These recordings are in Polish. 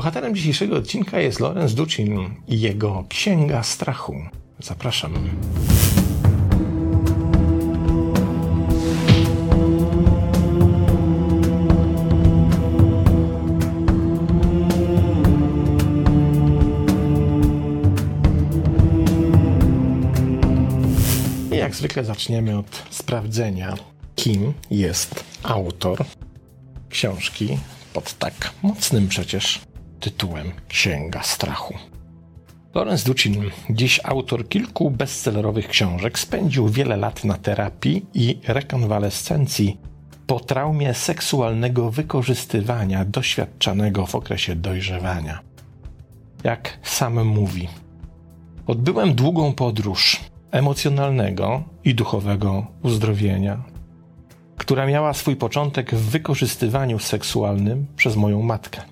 Bohaterem dzisiejszego odcinka jest Lorenz Ducin i jego Księga Strachu. Zapraszam. I jak zwykle zaczniemy od sprawdzenia, kim jest autor książki pod tak mocnym przecież tytułem Księga Strachu. Lorenz Ducin, dziś autor kilku bestsellerowych książek, spędził wiele lat na terapii i rekonwalescencji po traumie seksualnego wykorzystywania doświadczanego w okresie dojrzewania. Jak sam mówi, odbyłem długą podróż emocjonalnego i duchowego uzdrowienia, która miała swój początek w wykorzystywaniu seksualnym przez moją matkę.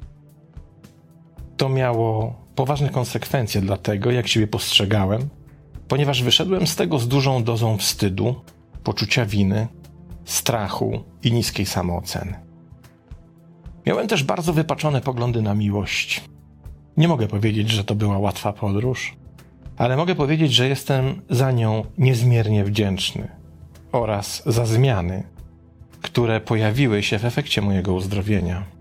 To miało poważne konsekwencje dla tego, jak siebie postrzegałem, ponieważ wyszedłem z tego z dużą dozą wstydu, poczucia winy, strachu i niskiej samooceny. Miałem też bardzo wypaczone poglądy na miłość. Nie mogę powiedzieć, że to była łatwa podróż, ale mogę powiedzieć, że jestem za nią niezmiernie wdzięczny oraz za zmiany, które pojawiły się w efekcie mojego uzdrowienia.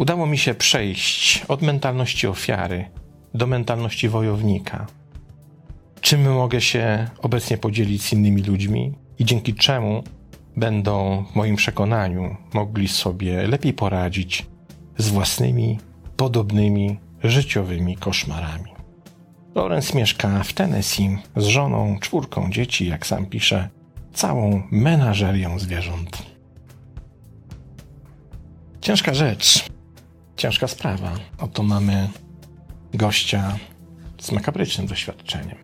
Udało mi się przejść od mentalności ofiary do mentalności wojownika. Czym mogę się obecnie podzielić z innymi ludźmi i dzięki czemu będą, w moim przekonaniu, mogli sobie lepiej poradzić z własnymi, podobnymi, życiowymi koszmarami. Lorenz mieszka w Tennessee z żoną, czwórką dzieci, jak sam pisze, całą menażerią zwierząt. Ciężka rzecz, ciężka sprawa. Oto mamy gościa z makabrycznym doświadczeniem.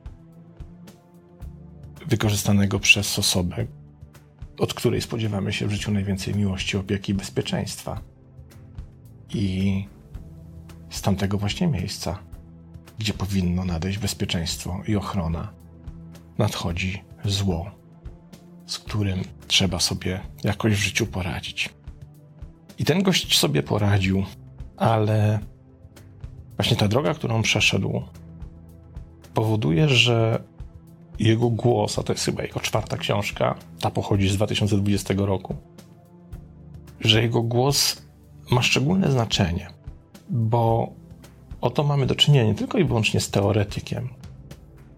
Wykorzystanego przez osobę, od której spodziewamy się w życiu najwięcej miłości, opieki i bezpieczeństwa. I z tamtego właśnie miejsca, gdzie powinno nadejść bezpieczeństwo i ochrona, nadchodzi zło z którym trzeba sobie jakoś w życiu poradzić. I ten gość sobie poradził, ale właśnie ta droga, którą przeszedł, powoduje, że jego głos, a to jest chyba jego czwarta książka, ta pochodzi z 2020 roku, że jego głos ma szczególne znaczenie, bo oto mamy do czynienia nie tylko i wyłącznie z teoretykiem,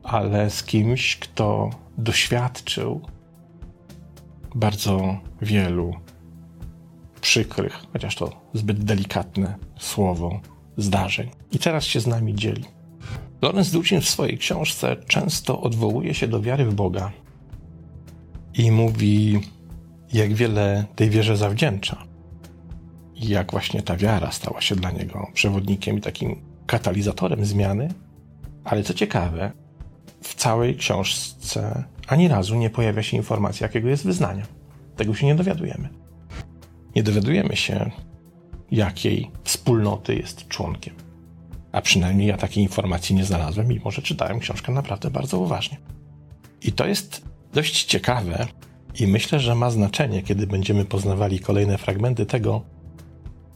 ale z kimś, kto doświadczył bardzo wielu przykrych, chociaż to zbyt delikatne słowo, zdarzeń. I teraz się z nami dzieli. Lorenz Ducin w swojej książce często odwołuje się do wiary w Boga i mówi, jak wiele tej wierze zawdzięcza. I jak właśnie ta wiara stała się dla niego przewodnikiem i takim katalizatorem zmiany. Ale co ciekawe, w całej książce ani razu nie pojawia się informacja, jakiego jest wyznania. Tego się nie dowiadujemy. Nie dowiadujemy się, jakiej wspólnoty jest członkiem. A przynajmniej ja takiej informacji nie znalazłem, mimo że czytałem książkę naprawdę bardzo uważnie. I to jest dość ciekawe i myślę, że ma znaczenie, kiedy będziemy poznawali kolejne fragmenty tego,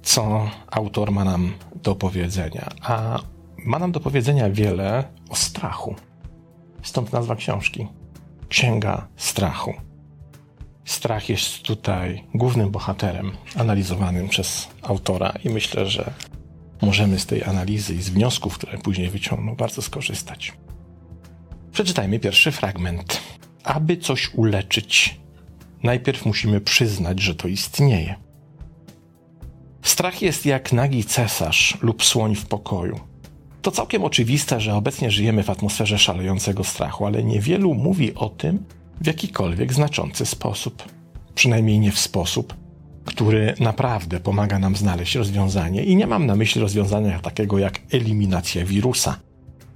co autor ma nam do powiedzenia. A ma nam do powiedzenia wiele o strachu. Stąd nazwa książki. Księga Strachu. Strach jest tutaj głównym bohaterem analizowanym przez autora, i myślę, że możemy z tej analizy i z wniosków, które później wyciągną, bardzo skorzystać. Przeczytajmy pierwszy fragment. Aby coś uleczyć, najpierw musimy przyznać, że to istnieje. Strach jest jak nagi cesarz lub słoń w pokoju. To całkiem oczywiste, że obecnie żyjemy w atmosferze szalejącego strachu, ale niewielu mówi o tym w jakikolwiek znaczący sposób. Przynajmniej nie w sposób, który naprawdę pomaga nam znaleźć rozwiązanie. I nie mam na myśli rozwiązania takiego jak eliminacja wirusa.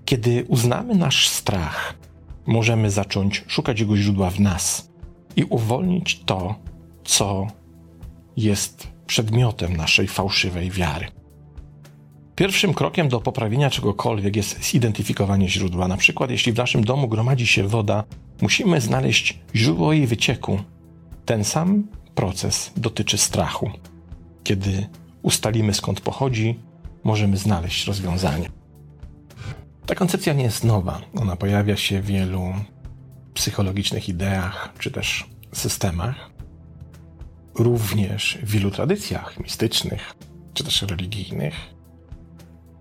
Kiedy uznamy nasz strach, możemy zacząć szukać jego źródła w nas i uwolnić to, co jest przedmiotem naszej fałszywej wiary. Pierwszym krokiem do poprawienia czegokolwiek jest zidentyfikowanie źródła. Na przykład, jeśli w naszym domu gromadzi się woda, musimy znaleźć źródło jej wycieku. Ten sam proces dotyczy strachu. Kiedy ustalimy skąd pochodzi, możemy znaleźć rozwiązanie. Ta koncepcja nie jest nowa. Ona pojawia się w wielu psychologicznych ideach czy też systemach, również w wielu tradycjach mistycznych czy też religijnych.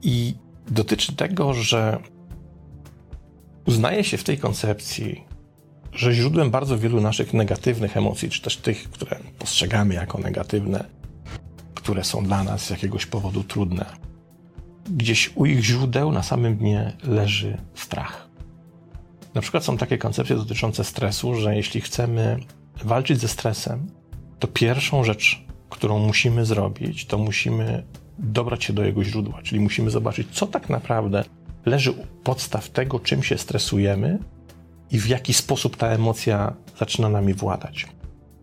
I dotyczy tego, że uznaje się w tej koncepcji, że źródłem bardzo wielu naszych negatywnych emocji, czy też tych, które postrzegamy jako negatywne, które są dla nas z jakiegoś powodu trudne, gdzieś u ich źródeł na samym dnie leży strach. Na przykład są takie koncepcje dotyczące stresu, że jeśli chcemy walczyć ze stresem, to pierwszą rzecz, którą musimy zrobić, to musimy dobrać się do jego źródła, czyli musimy zobaczyć, co tak naprawdę leży u podstaw tego, czym się stresujemy i w jaki sposób ta emocja zaczyna nami władać.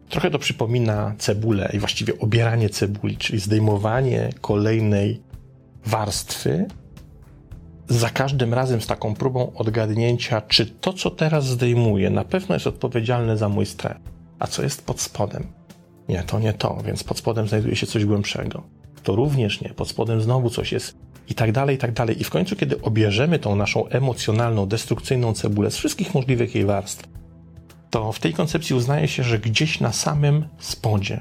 Trochę to przypomina cebulę i właściwie obieranie cebuli, czyli zdejmowanie kolejnej warstwy, za każdym razem z taką próbą odgadnięcia, czy to, co teraz zdejmuję, na pewno jest odpowiedzialne za mój stres, a co jest pod spodem. Nie, to nie to, więc pod spodem znajduje się coś głębszego. To również nie, pod spodem znowu coś jest i tak dalej, i tak dalej. I w końcu, kiedy obierzemy tą naszą emocjonalną, destrukcyjną cebulę z wszystkich możliwych jej warstw, to w tej koncepcji uznaje się, że gdzieś na samym spodzie,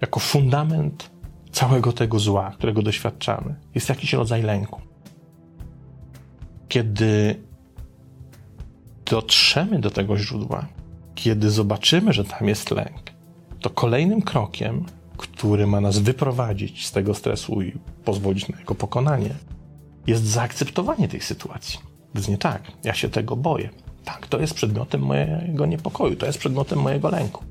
jako fundament całego tego zła, którego doświadczamy, jest jakiś rodzaj lęku. Kiedy dotrzemy do tego źródła, kiedy zobaczymy, że tam jest lęk, to kolejnym krokiem, który ma nas wyprowadzić z tego stresu i pozwolić na jego pokonanie, jest zaakceptowanie tej sytuacji. Więc nie tak, ja się tego boję. Tak, to jest przedmiotem mojego niepokoju, to jest przedmiotem mojego lęku.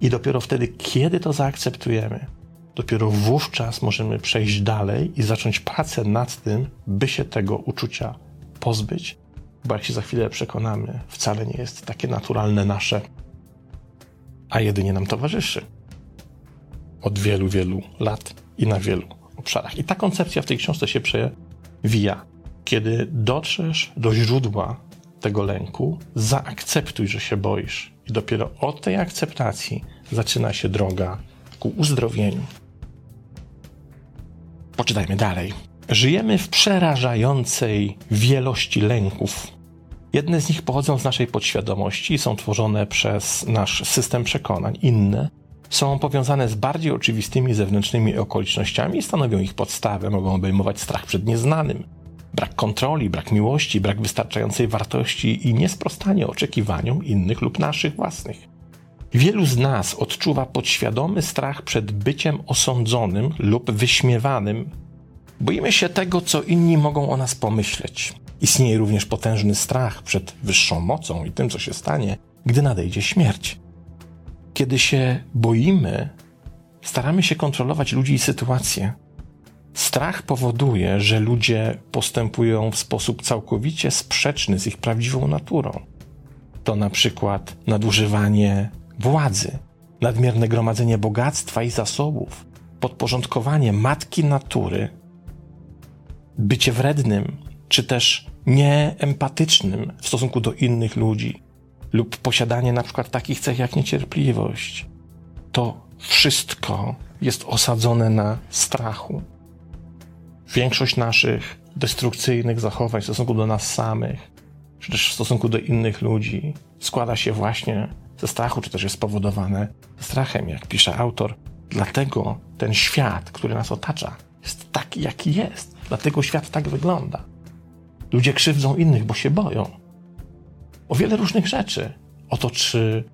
I dopiero wtedy, kiedy to zaakceptujemy, dopiero wówczas możemy przejść dalej i zacząć pracę nad tym, by się tego uczucia pozbyć, bo jak się za chwilę przekonamy, wcale nie jest takie naturalne nasze, a jedynie nam towarzyszy od wielu, wielu lat i na wielu obszarach. I ta koncepcja w tej książce się przewija. Kiedy dotrzesz do źródła tego lęku, zaakceptuj, że się boisz. I dopiero od tej akceptacji zaczyna się droga ku uzdrowieniu. Poczytajmy dalej. Żyjemy w przerażającej wielości lęków. Jedne z nich pochodzą z naszej podświadomości i są tworzone przez nasz system przekonań. Inne są powiązane z bardziej oczywistymi zewnętrznymi okolicznościami i stanowią ich podstawę. Mogą obejmować strach przed nieznanym, brak kontroli, brak miłości, brak wystarczającej wartości i niesprostanie oczekiwaniom innych lub naszych własnych. Wielu z nas odczuwa podświadomy strach przed byciem osądzonym lub wyśmiewanym. Boimy się tego, co inni mogą o nas pomyśleć. Istnieje również potężny strach przed wyższą mocą i tym, co się stanie, gdy nadejdzie śmierć. Kiedy się boimy, staramy się kontrolować ludzi i sytuacje. Strach powoduje, że ludzie postępują w sposób całkowicie sprzeczny z ich prawdziwą naturą. To na przykład nadużywanie władzy, nadmierne gromadzenie bogactwa i zasobów, podporządkowanie matki natury, bycie wrednym, czy też nieempatycznym w stosunku do innych ludzi, lub posiadanie na przykład takich cech jak niecierpliwość. To wszystko jest osadzone na strachu. Większość naszych destrukcyjnych zachowań w stosunku do nas samych, czy też w stosunku do innych ludzi, składa się właśnie ze strachu, czy też jest spowodowane strachem, jak pisze autor. Dlatego ten świat, który nas otacza, jest taki, jaki jest. Dlatego świat tak wygląda. Ludzie krzywdzą innych, bo się boją. O wiele różnych rzeczy. O to, czy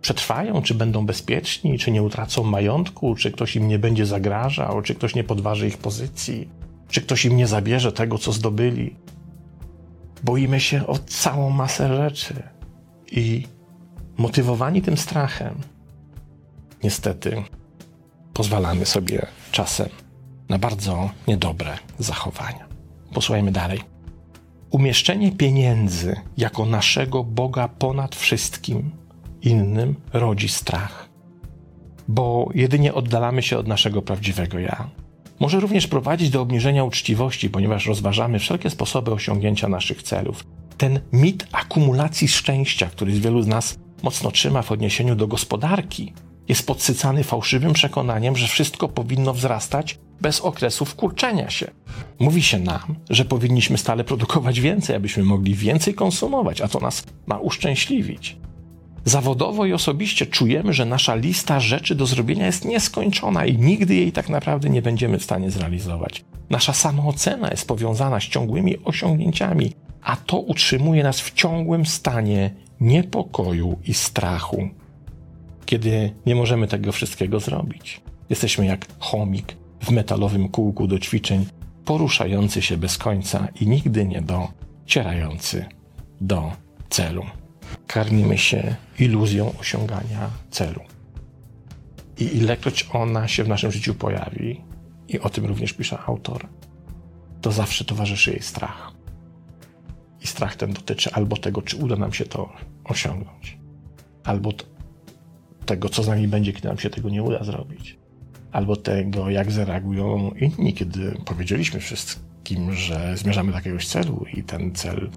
przetrwają, czy będą bezpieczni, czy nie utracą majątku, czy ktoś im nie będzie zagrażał, czy ktoś nie podważy ich pozycji, czy ktoś im nie zabierze tego, co zdobyli. Boimy się o całą masę rzeczy i motywowani tym strachem, niestety pozwalamy sobie czasem na bardzo niedobre zachowania. Posłuchajmy dalej. Umieszczenie pieniędzy jako naszego Boga ponad wszystkim innym rodzi strach, bo jedynie oddalamy się od naszego prawdziwego ja. Może również prowadzić do obniżenia uczciwości, ponieważ rozważamy wszelkie sposoby osiągnięcia naszych celów. Ten mit akumulacji szczęścia, który z wielu z nas mocno trzyma w odniesieniu do gospodarki, jest podsycany fałszywym przekonaniem, że wszystko powinno wzrastać bez okresów kurczenia się. Mówi się nam, że powinniśmy stale produkować więcej, abyśmy mogli więcej konsumować, a to nas ma uszczęśliwić. Zawodowo i osobiście czujemy, że nasza lista rzeczy do zrobienia jest nieskończona i nigdy jej tak naprawdę nie będziemy w stanie zrealizować. Nasza samoocena jest powiązana z ciągłymi osiągnięciami, a to utrzymuje nas w ciągłym stanie niepokoju i strachu, kiedy nie możemy tego wszystkiego zrobić. Jesteśmy jak chomik w metalowym kółku do ćwiczeń, poruszający się bez końca i nigdy nie docierający do celu. Karmimy się iluzją osiągania celu. I ilekroć ona się w naszym życiu pojawi, i o tym również pisze autor, to zawsze towarzyszy jej strach. I strach ten dotyczy albo tego, czy uda nam się to osiągnąć, albo tego, co z nami będzie, kiedy nam się tego nie uda zrobić, albo tego, jak zareagują inni, kiedy powiedzieliśmy wszystkim, że zmierzamy do jakiegoś celu i ten cel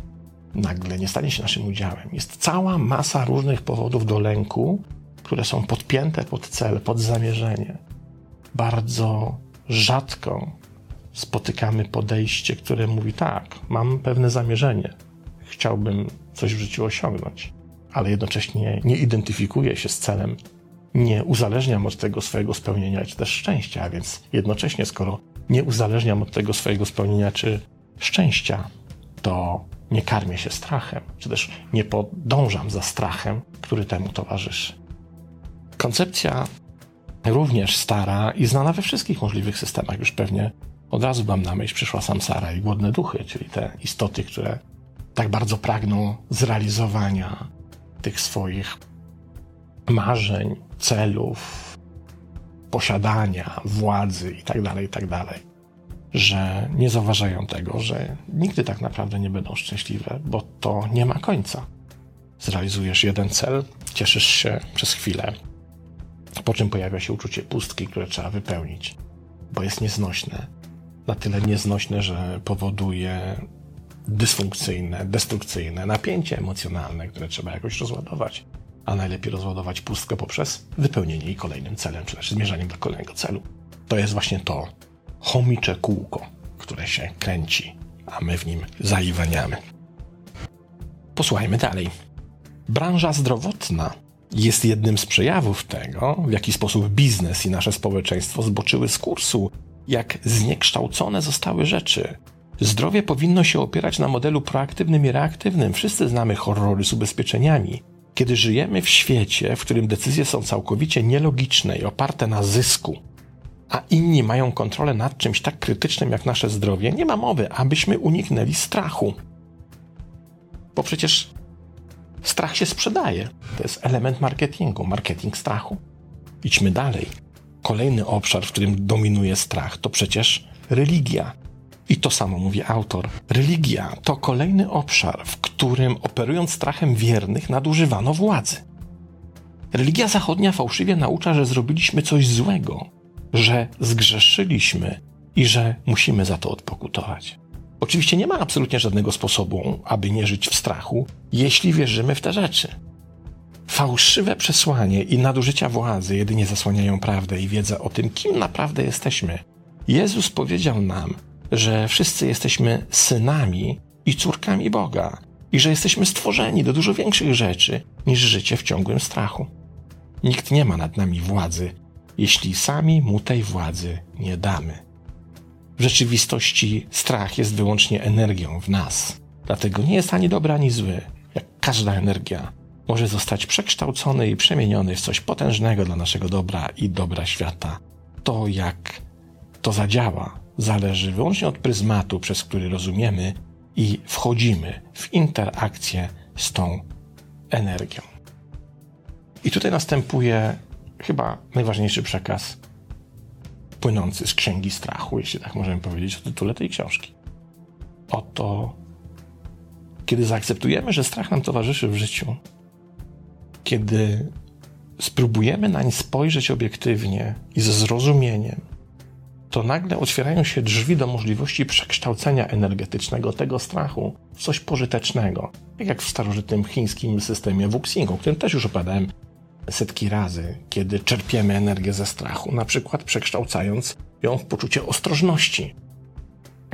nagle nie stanie się naszym udziałem. Jest cała masa różnych powodów do lęku, które są podpięte pod cel, pod zamierzenie. Bardzo rzadko spotykamy podejście, które mówi tak, mam pewne zamierzenie, chciałbym coś w życiu osiągnąć, ale jednocześnie nie identyfikuję się z celem, nie uzależniam od tego swojego spełnienia czy też szczęścia, a więc jednocześnie, skoro nie uzależniam od tego swojego spełnienia czy szczęścia, to nie karmię się strachem, czy też nie podążam za strachem, który temu towarzyszy. Koncepcja również stara i znana we wszystkich możliwych systemach. Już pewnie od razu mam na myśl przyszła samsara i głodne duchy, czyli te istoty, które tak bardzo pragną zrealizowania tych swoich marzeń, celów, posiadania, władzy itd., tak itd., tak że nie zauważają tego, że nigdy tak naprawdę nie będą szczęśliwe, bo to nie ma końca. Zrealizujesz jeden cel, cieszysz się przez chwilę, po czym pojawia się uczucie pustki, które trzeba wypełnić, bo jest nieznośne. Na tyle nieznośne, że powoduje dysfunkcyjne, destrukcyjne napięcie emocjonalne, które trzeba jakoś rozładować. A najlepiej rozładować pustkę poprzez wypełnienie jej kolejnym celem, czy też zmierzaniem do kolejnego celu. To jest właśnie to chomicze kółko, które się kręci, a my w nim zaiwaniamy. Posłuchajmy dalej. Branża zdrowotna jest jednym z przejawów tego, w jaki sposób biznes i nasze społeczeństwo zboczyły z kursu, jak zniekształcone zostały rzeczy. Zdrowie powinno się opierać na modelu proaktywnym i reaktywnym. Wszyscy znamy horrory z ubezpieczeniami. Kiedy żyjemy w świecie, w którym decyzje są całkowicie nielogiczne i oparte na zysku, a inni mają kontrolę nad czymś tak krytycznym jak nasze zdrowie, nie ma mowy, abyśmy uniknęli strachu. Bo przecież strach się sprzedaje. To jest element marketingu, marketing strachu. Idźmy dalej. Kolejny obszar, w którym dominuje strach, to przecież religia. I to samo mówi autor. Religia to kolejny obszar, w którym operując strachem wiernych nadużywano władzy. Religia zachodnia fałszywie naucza, że zrobiliśmy coś złego, że zgrzeszyliśmy i że musimy za to odpokutować. Oczywiście nie ma absolutnie żadnego sposobu, aby nie żyć w strachu, jeśli wierzymy w te rzeczy. Fałszywe przesłanie i nadużycia władzy jedynie zasłaniają prawdę i wiedzę o tym, kim naprawdę jesteśmy. Jezus powiedział nam, że wszyscy jesteśmy synami i córkami Boga i że jesteśmy stworzeni do dużo większych rzeczy niż życie w ciągłym strachu. Nikt nie ma nad nami władzy, jeśli sami mu tej władzy nie damy. W rzeczywistości strach jest wyłącznie energią w nas. Dlatego nie jest ani dobry, ani zły. Jak każda energia, może zostać przekształcony i przemieniony w coś potężnego dla naszego dobra i dobra świata. To, jak to zadziała, zależy wyłącznie od pryzmatu, przez który rozumiemy i wchodzimy w interakcję z tą energią. I tutaj następuje chyba najważniejszy przekaz płynący z księgi strachu, jeśli tak możemy powiedzieć o tytule tej książki. Oto, kiedy zaakceptujemy, że strach nam towarzyszy w życiu, kiedy spróbujemy nań spojrzeć obiektywnie i ze zrozumieniem, to nagle otwierają się drzwi do możliwości przekształcenia energetycznego tego strachu w coś pożytecznego. Tak jak w starożytnym chińskim systemie Wuxing, o którym też już opowiadałem setki razy, kiedy czerpiemy energię ze strachu, na przykład przekształcając ją w poczucie ostrożności,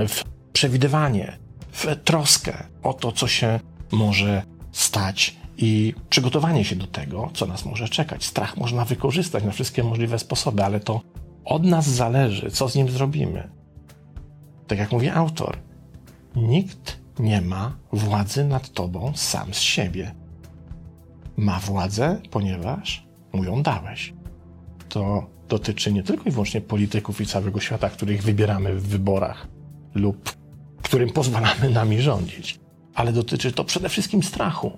w przewidywanie, w troskę o to, co się może stać i przygotowanie się do tego, co nas może czekać. Strach można wykorzystać na wszystkie możliwe sposoby, ale to od nas zależy, co z nim zrobimy. Tak jak mówi autor, nikt nie ma władzy nad tobą sam z siebie. Ma władzę, ponieważ mu ją dałeś. To dotyczy nie tylko i wyłącznie polityków i całego świata, których wybieramy w wyborach lub którym pozwalamy nami rządzić, ale dotyczy to przede wszystkim strachu.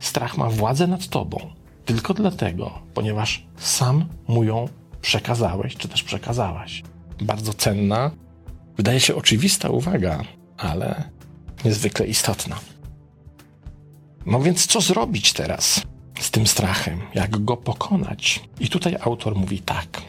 Strach ma władzę nad tobą tylko dlatego, ponieważ sam mu ją przekazałeś, czy też przekazałaś. Bardzo cenna, wydaje się oczywista uwaga, ale niezwykle istotna. No więc co zrobić teraz z tym strachem? Jak go pokonać? I tutaj autor mówi tak.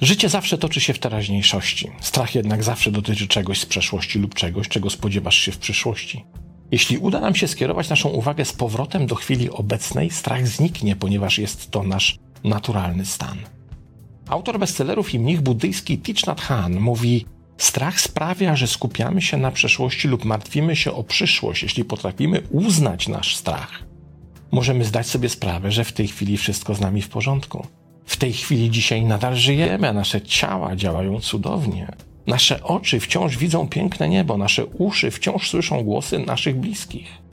Życie zawsze toczy się w teraźniejszości. Strach jednak zawsze dotyczy czegoś z przeszłości lub czegoś, czego spodziewasz się w przyszłości. Jeśli uda nam się skierować naszą uwagę z powrotem do chwili obecnej, strach zniknie, ponieważ jest to nasz naturalny stan. Autor bestsellerów i mnich buddyjski Thich Nhat Hanh mówi: Strach sprawia, że skupiamy się na przeszłości lub martwimy się o przyszłość. Jeśli potrafimy uznać nasz strach, możemy zdać sobie sprawę, że w tej chwili wszystko z nami w porządku. W tej chwili dzisiaj nadal żyjemy, a nasze ciała działają cudownie. Nasze oczy wciąż widzą piękne niebo, nasze uszy wciąż słyszą głosy naszych bliskich.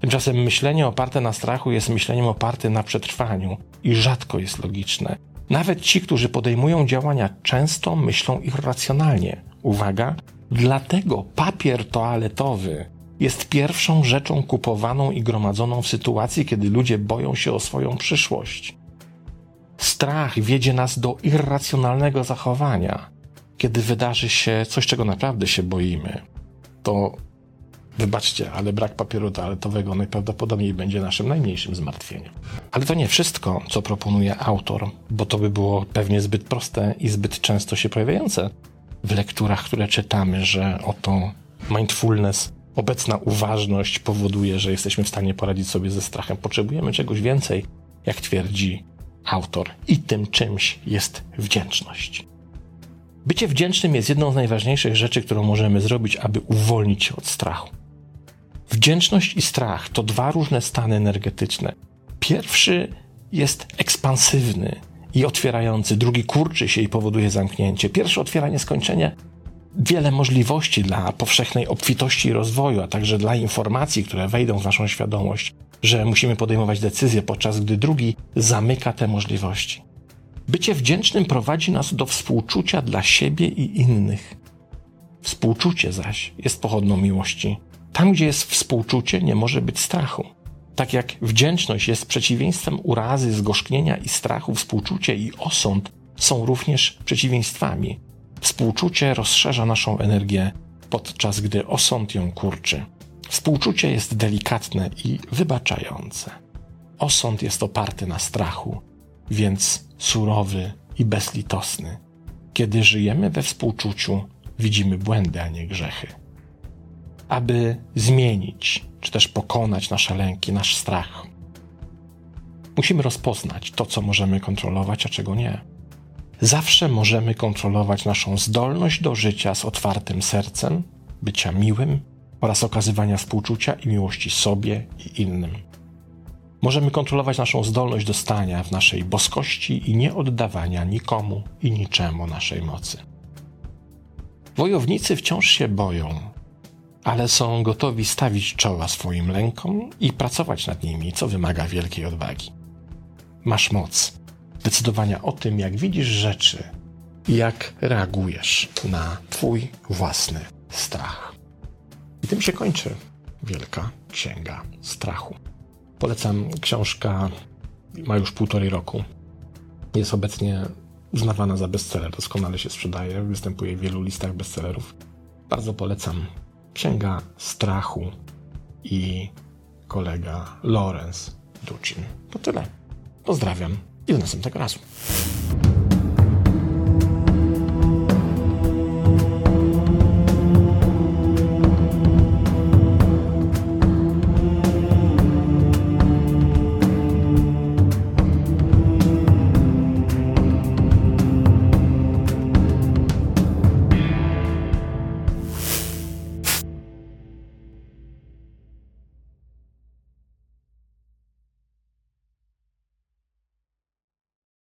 Tymczasem myślenie oparte na strachu jest myśleniem oparte na przetrwaniu i rzadko jest logiczne. Nawet ci, którzy podejmują działania, często myślą irracjonalnie. Uwaga, dlatego papier toaletowy jest pierwszą rzeczą kupowaną i gromadzoną w sytuacji, kiedy ludzie boją się o swoją przyszłość. Strach wiedzie nas do irracjonalnego zachowania. Kiedy wydarzy się coś, czego naprawdę się boimy, to wybaczcie, ale brak papieru toaletowego najprawdopodobniej będzie naszym najmniejszym zmartwieniem. Ale to nie wszystko, co proponuje autor, bo to by było pewnie zbyt proste i zbyt często się pojawiające w lekturach, które czytamy, że oto mindfulness, obecna uważność powoduje, że jesteśmy w stanie poradzić sobie ze strachem. Potrzebujemy czegoś więcej, jak twierdzi autor. I tym czymś jest wdzięczność. Bycie wdzięcznym jest jedną z najważniejszych rzeczy, którą możemy zrobić, aby uwolnić się od strachu. Wdzięczność i strach to dwa różne stany energetyczne. Pierwszy jest ekspansywny i otwierający, drugi kurczy się i powoduje zamknięcie. Pierwszy otwiera nieskończenie wiele możliwości dla powszechnej obfitości i rozwoju, a także dla informacji, które wejdą w naszą świadomość, że musimy podejmować decyzje, podczas gdy drugi zamyka te możliwości. Bycie wdzięcznym prowadzi nas do współczucia dla siebie i innych. Współczucie zaś jest pochodną miłości. Tam, gdzie jest współczucie, nie może być strachu. Tak jak wdzięczność jest przeciwieństwem urazy, zgorzknienia i strachu, współczucie i osąd są również przeciwieństwami. Współczucie rozszerza naszą energię, podczas gdy osąd ją kurczy. Współczucie jest delikatne i wybaczające. Osąd jest oparty na strachu, więc surowy i bezlitosny. Kiedy żyjemy we współczuciu, widzimy błędy, a nie grzechy. Aby zmienić, czy też pokonać nasze lęki, nasz strach, musimy rozpoznać to, co możemy kontrolować, a czego nie. Zawsze możemy kontrolować naszą zdolność do życia z otwartym sercem, bycia miłym oraz okazywania współczucia i miłości sobie i innym. Możemy kontrolować naszą zdolność do stania w naszej boskości i nie oddawania nikomu i niczemu naszej mocy. Wojownicy wciąż się boją, ale są gotowi stawić czoła swoim lękom i pracować nad nimi, co wymaga wielkiej odwagi. Masz moc decydowania o tym, jak widzisz rzeczy i jak reagujesz na Twój własny strach. I tym się kończy Wielka Księga Strachu. Polecam książka, ma już półtorej roku. Jest obecnie uznawana za bestseller, doskonale się sprzedaje, występuje w wielu listach bestsellerów. Bardzo polecam. Księga Strachu i kolega Lorenz Ducin. To tyle. Pozdrawiam i do następnego razu.